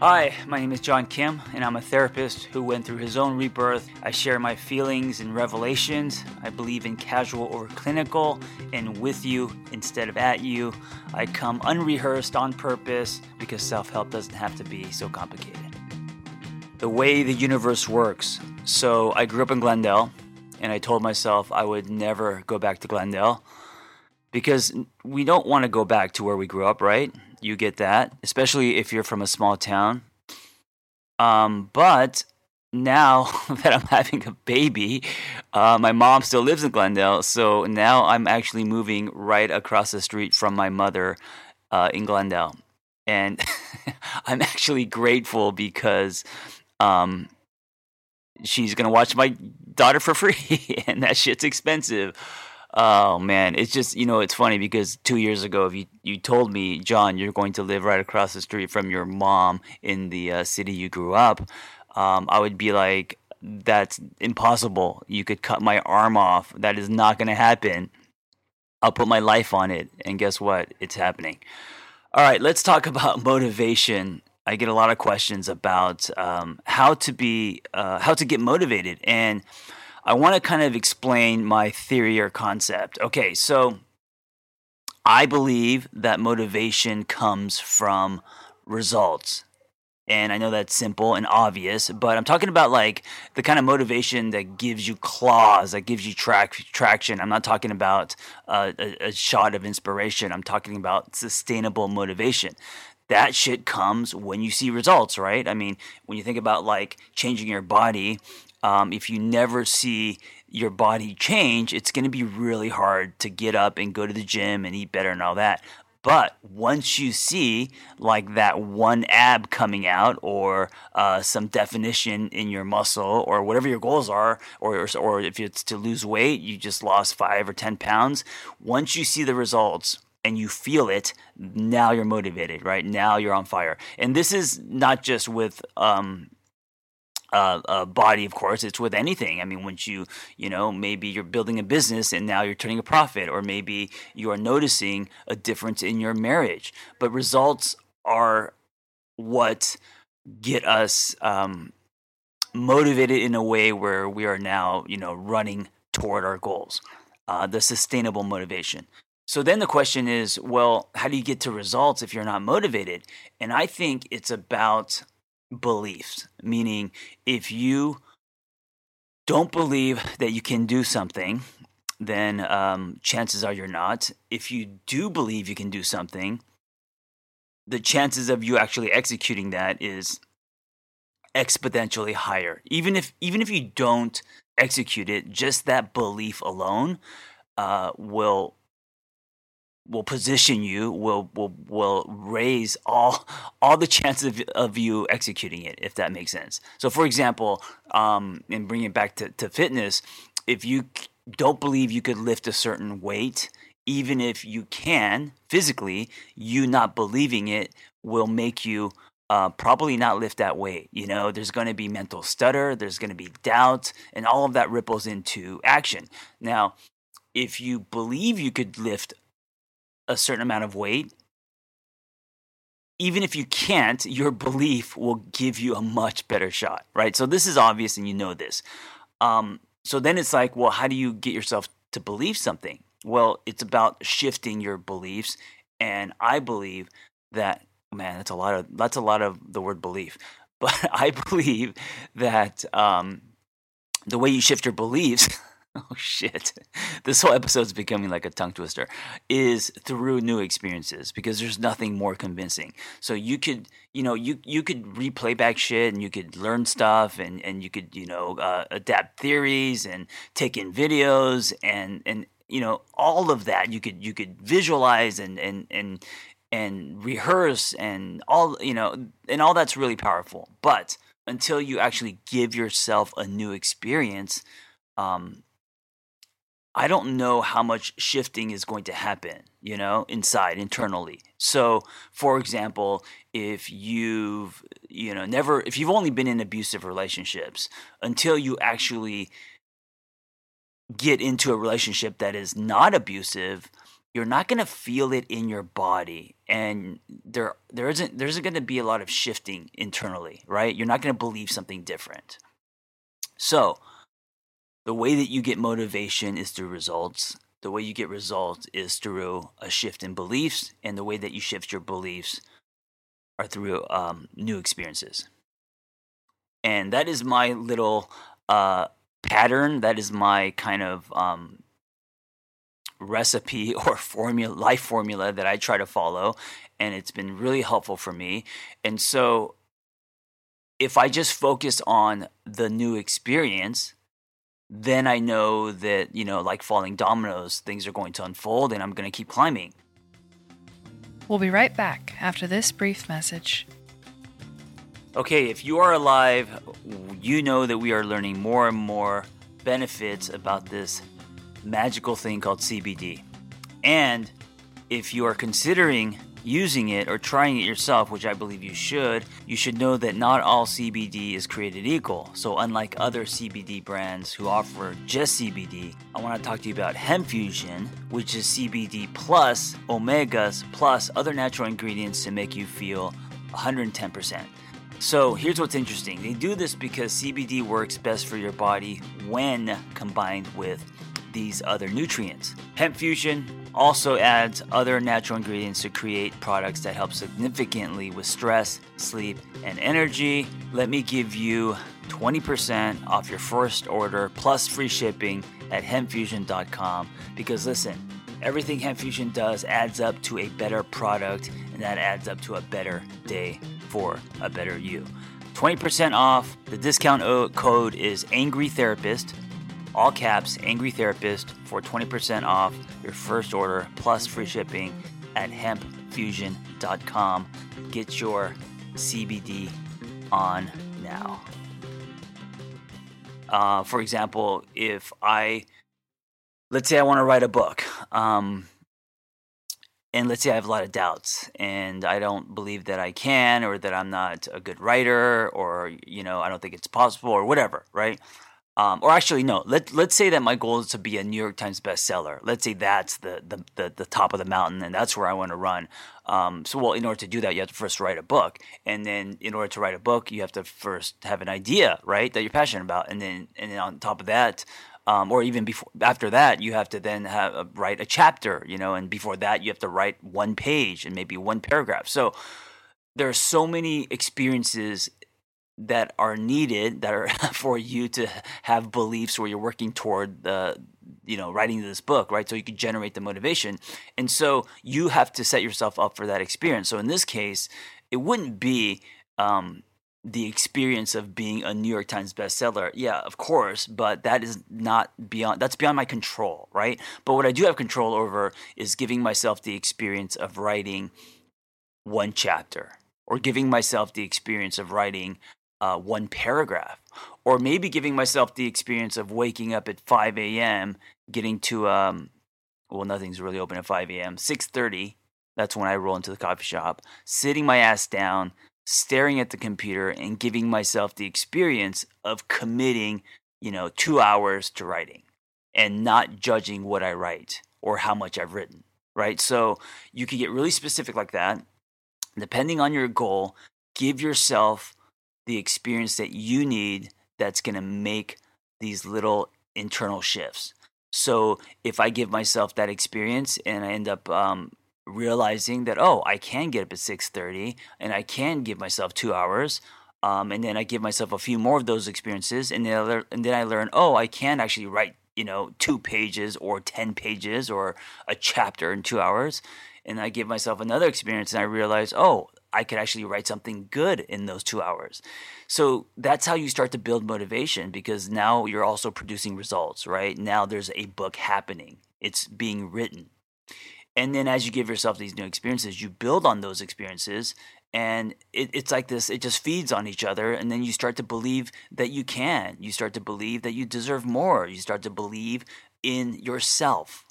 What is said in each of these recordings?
Hi, my name is John Kim, and I'm a therapist who went through his own rebirth. I share my feelings and revelations. I believe in casual over clinical and with you instead of at you. I come unrehearsed on purpose because self help doesn't have to be so complicated. The way the universe works. So, I grew up in Glendale, and I told myself I would never go back to Glendale because we don't want to go back to where we grew up, right? You get that, especially if you're from a small town. Um, but now that I'm having a baby, uh, my mom still lives in Glendale, so now I'm actually moving right across the street from my mother uh, in Glendale, and I'm actually grateful because um, she's gonna watch my daughter for free, and that shit's expensive. Oh man, it's just you know it's funny because two years ago, if you you told me, John, you're going to live right across the street from your mom in the uh, city you grew up, um, I would be like, that's impossible. You could cut my arm off. That is not going to happen. I'll put my life on it, and guess what? It's happening. All right, let's talk about motivation. I get a lot of questions about um, how to be, uh, how to get motivated, and I want to kind of explain my theory or concept. Okay, so I believe that motivation comes from results. And I know that's simple and obvious, but I'm talking about like the kind of motivation that gives you claws, that gives you track, traction. I'm not talking about uh, a, a shot of inspiration. I'm talking about sustainable motivation that shit comes when you see results, right? I mean, when you think about like changing your body, um, if you never see your body change, it's going to be really hard to get up and go to the gym and eat better and all that. But once you see like that one ab coming out, or uh, some definition in your muscle, or whatever your goals are, or or if it's to lose weight, you just lost five or ten pounds. Once you see the results, and you feel it, now you're motivated, right? Now you're on fire. And this is not just with um, uh, body, of course, it's with anything. I mean, once you, you know, maybe you're building a business and now you're turning a profit, or maybe you are noticing a difference in your marriage. But results are what get us um, motivated in a way where we are now, you know, running toward our goals. Uh, the sustainable motivation. So then the question is, well, how do you get to results if you're not motivated? And I think it's about beliefs, meaning if you don't believe that you can do something, then um, chances are you're not. If you do believe you can do something, the chances of you actually executing that is exponentially higher. Even if even if you don't execute it, just that belief alone uh, will will position you will will will raise all all the chances of, of you executing it if that makes sense so for example um and bring it back to, to fitness if you don't believe you could lift a certain weight even if you can physically you not believing it will make you uh, probably not lift that weight. You know, there's going to be mental stutter, there's going to be doubt, and all of that ripples into action. Now, if you believe you could lift a certain amount of weight, even if you can't, your belief will give you a much better shot, right? So this is obvious and you know this. Um, so then it's like, well, how do you get yourself to believe something? Well, it's about shifting your beliefs. And I believe that, man, that's a lot of, that's a lot of the word belief. But I believe that um, the way you shift your beliefs oh shit. This whole episode is becoming like a tongue twister is through new experiences because there's nothing more convincing. So you could you know you you could replay back shit and you could learn stuff and and you could you know uh, adapt theories and take in videos and and you know all of that you could you could visualize and and and and rehearse and all you know and all that's really powerful. But until you actually give yourself a new experience um, I don't know how much shifting is going to happen, you know, inside internally. So, for example, if you've, you know, never, if you've only been in abusive relationships until you actually get into a relationship that is not abusive, you're not going to feel it in your body. And there there isn't there isn't going to be a lot of shifting internally right? You're not going to believe something different. So the way that you get motivation is through results. The way you get results is through a shift in beliefs and the way that you shift your beliefs are through um, new experiences. And that is my little uh, pattern. That is my kind of um, recipe or formula life formula that I try to follow and it's been really helpful for me. And so if I just focus on the new experience, then I know that, you know, like falling dominoes, things are going to unfold and I'm going to keep climbing. We'll be right back after this brief message. Okay, if you are alive, you know that we are learning more and more benefits about this magical thing called CBD. And if you are considering using it or trying it yourself, which I believe you should, you should know that not all CBD is created equal. So, unlike other CBD brands who offer just CBD, I want to talk to you about HempFusion, which is CBD plus omegas plus other natural ingredients to make you feel 110%. So here's what's interesting. They do this because CBD works best for your body when combined with these other nutrients. HempFusion also adds other natural ingredients to create products that help significantly with stress, sleep, and energy. Let me give you 20% off your first order plus free shipping at hempfusion.com because listen, everything HempFusion does adds up to a better product and that adds up to a better day for a better you. 20% off. The discount code is Angry Therapist all caps, Angry Therapist for 20% off your first order plus free shipping at hempfusion.com. Get your CBD on now. Uh, for example, if I, let's say I want to write a book, um, and let's say I have a lot of doubts and I don't believe that I can, or that I'm not a good writer, or, you know, I don't think it's possible, or whatever, right? Um, or actually, no. Let let's say that my goal is to be a New York Times bestseller. Let's say that's the the the, the top of the mountain, and that's where I want to run. Um, so, well, in order to do that, you have to first write a book, and then in order to write a book, you have to first have an idea, right, that you're passionate about, and then and then on top of that, um, or even before after that, you have to then have uh, write a chapter, you know, and before that, you have to write one page and maybe one paragraph. So there are so many experiences that are needed that are for you to have beliefs where you're working toward the you know writing this book right? So you can generate the motivation. And so you have to set yourself up for that experience. So in this case it wouldn't be um, the experience of being a new york times bestseller. Yeah of course but that is not beyond that's beyond my control right? But what i do have control over is giving myself the experience of writing one chapter or giving myself the experience of writing uh, one paragraph, or maybe giving myself the experience of waking up at 5 a.m., getting to um, well, nothing's really open at 5 a.m. 6:30. That's when I roll into the coffee shop, sitting my ass down, staring at the computer, and giving myself the experience of committing, you know, two hours to writing, and not judging what I write or how much I've written. Right. So you can get really specific like that. Depending on your goal, give yourself the experience that you need that's going to make these little internal shifts. So if I give myself that experience and I end up um, realizing that oh I can get up at six thirty and I can give myself two hours, um, and then I give myself a few more of those experiences, and then I learn, and then I learn oh I can actually write you know two pages or ten pages or a chapter in two hours, and I give myself another experience and I realize oh I could actually write something good in those two hours. So that's how you start to build motivation because now you're also producing results, right? Now there's a book happening, it's being written. And then as you give yourself these new experiences, you build on those experiences. And it, it's like this, it just feeds on each other. And then you start to believe that you can. You start to believe that you deserve more. You start to believe in yourself.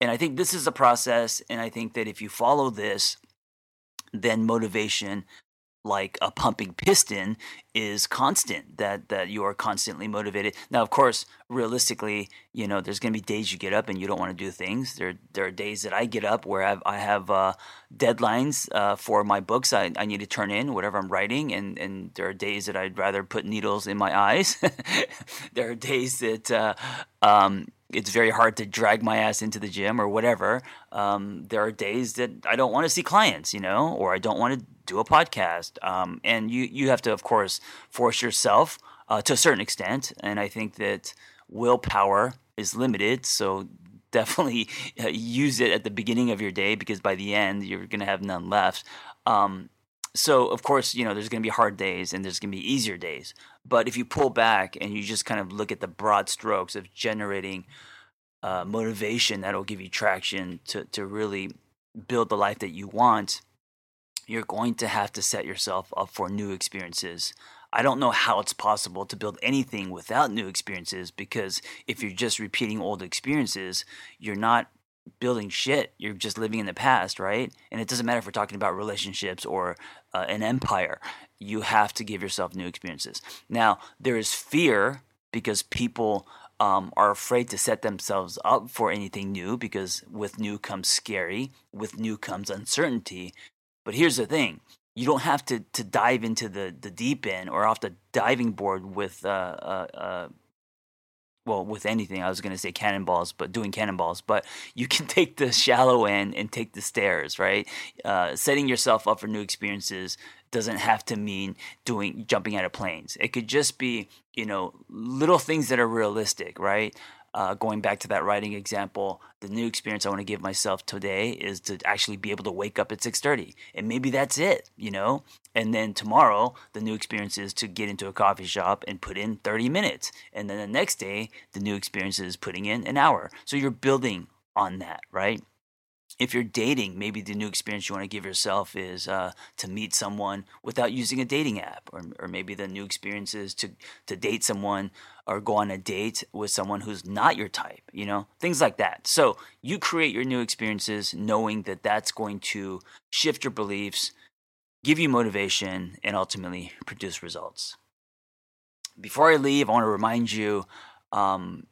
And I think this is a process. And I think that if you follow this, then motivation like a pumping piston is constant that that you are constantly motivated. Now of course realistically you know there's going to be days you get up and you don't want to do things. There there are days that i get up where i have, I have uh, deadlines uh, for my books I, I need to turn in whatever i'm writing and and there are days that i'd rather put needles in my eyes. There are days that uh, um, it's very hard to drag my ass into the gym or whatever. Um, there are days that I don't want to see clients, you know, or I don't want to do a podcast. Um, and you you have to, of course, force yourself uh, to a certain extent. And I think that willpower is limited, so definitely uh, use it at the beginning of your day because by the end you're going to have none left. Um, so of course you know there's going to be hard days and there's going to be easier days. But if you pull back and you just kind of look at the broad strokes of generating uh, motivation that'll give you traction to, to really build the life that you want you're going to have to set yourself up for new experiences. I don't know how it's possible to build anything without new experiences because if you're just repeating old experiences you're not building shit. You're just living in the past, right? And it doesn't matter if we're talking about relationships or uh, an empire. You have to give yourself new experiences. Now, there is fear because people um, are afraid to set themselves up for anything new because with new comes scary, with new comes uncertainty. But here's the thing you don't have to, to dive into the, the deep end or off the diving board with uh, uh, uh well with anything i was going to say cannonballs but doing cannonballs but you can take the shallow end and take the stairs right? Uh, setting yourself up for new experiences doesn't have to mean doing jumping out of planes. It could just be you know little things that are realistic right uh, going back to that writing example, the new experience I want to give myself today is to actually be able to wake up at 6:30, and maybe that's it, you know. And then tomorrow, the new experience is to get into a coffee shop and put in 30 minutes, and then the next day, the new experience is putting in an hour. So you're building on that, right? if you're dating, maybe the new experience you want to give yourself is uh, to meet someone without using a dating app, or, or maybe the new experience is to to date someone or go on a date with someone who's not your type. You know, things like that. So you create your new experiences, knowing that that's going to shift your beliefs, give you motivation, and ultimately produce results. Before I leave, I want to remind you. Um,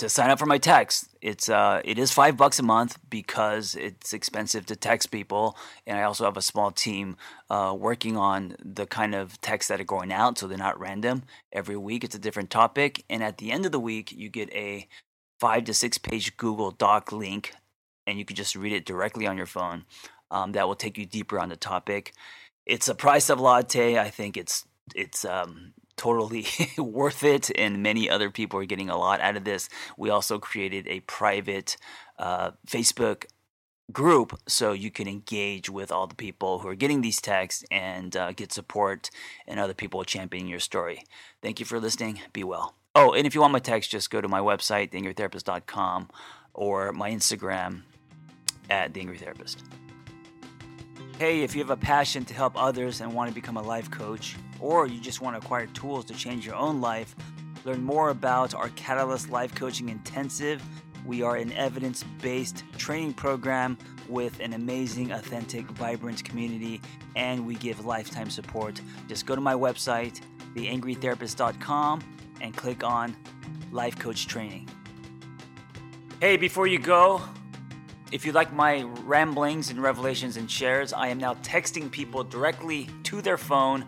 to sign up for my text. It's uh, it is five bucks a month because it's expensive to text people, and I also have a small team uh, working on the kind of texts that are going out, so they're not random. Every week, it's a different topic, and at the end of the week, you get a five to six page Google Doc link, and you can just read it directly on your phone. Um, that will take you deeper on the topic. It's a price of latte. I think it's it's um, totally worth it, and many other people are getting a lot out of this. We also created a private uh, Facebook group so you can engage with all the people who are getting these texts and uh, get support and other people championing your story. Thank you for listening. Be well. Oh, and if you want my text, just go to my website, theangrytherapist.com, or my Instagram at the Angry Therapist. Hey, if you have a passion to help others and want to become a life coach, or you just want to acquire tools to change your own life, learn more about our Catalyst Life Coaching Intensive. We are an evidence based training program with an amazing, authentic, vibrant community, and we give lifetime support. Just go to my website, theangrytherapist.com, and click on Life Coach Training. Hey, before you go, if you like my ramblings and revelations and shares, I am now texting people directly to their phone.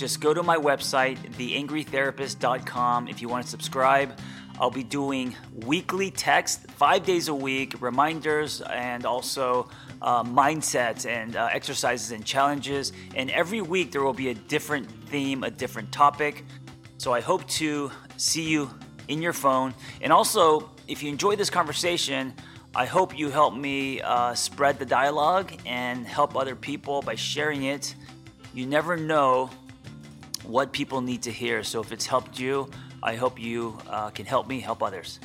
Just go to my website, theangrytherapist.com, if you want to subscribe. I'll be doing weekly text, five days a week, reminders, and also uh, mindsets and uh, exercises and challenges. And every week there will be a different theme, a different topic. So I hope to see you in your phone. And also, if you enjoy this conversation, I hope you help me uh, spread the dialogue and help other people by sharing it. You never know what people need to hear. So if it's helped you, I hope you uh, can help me help others.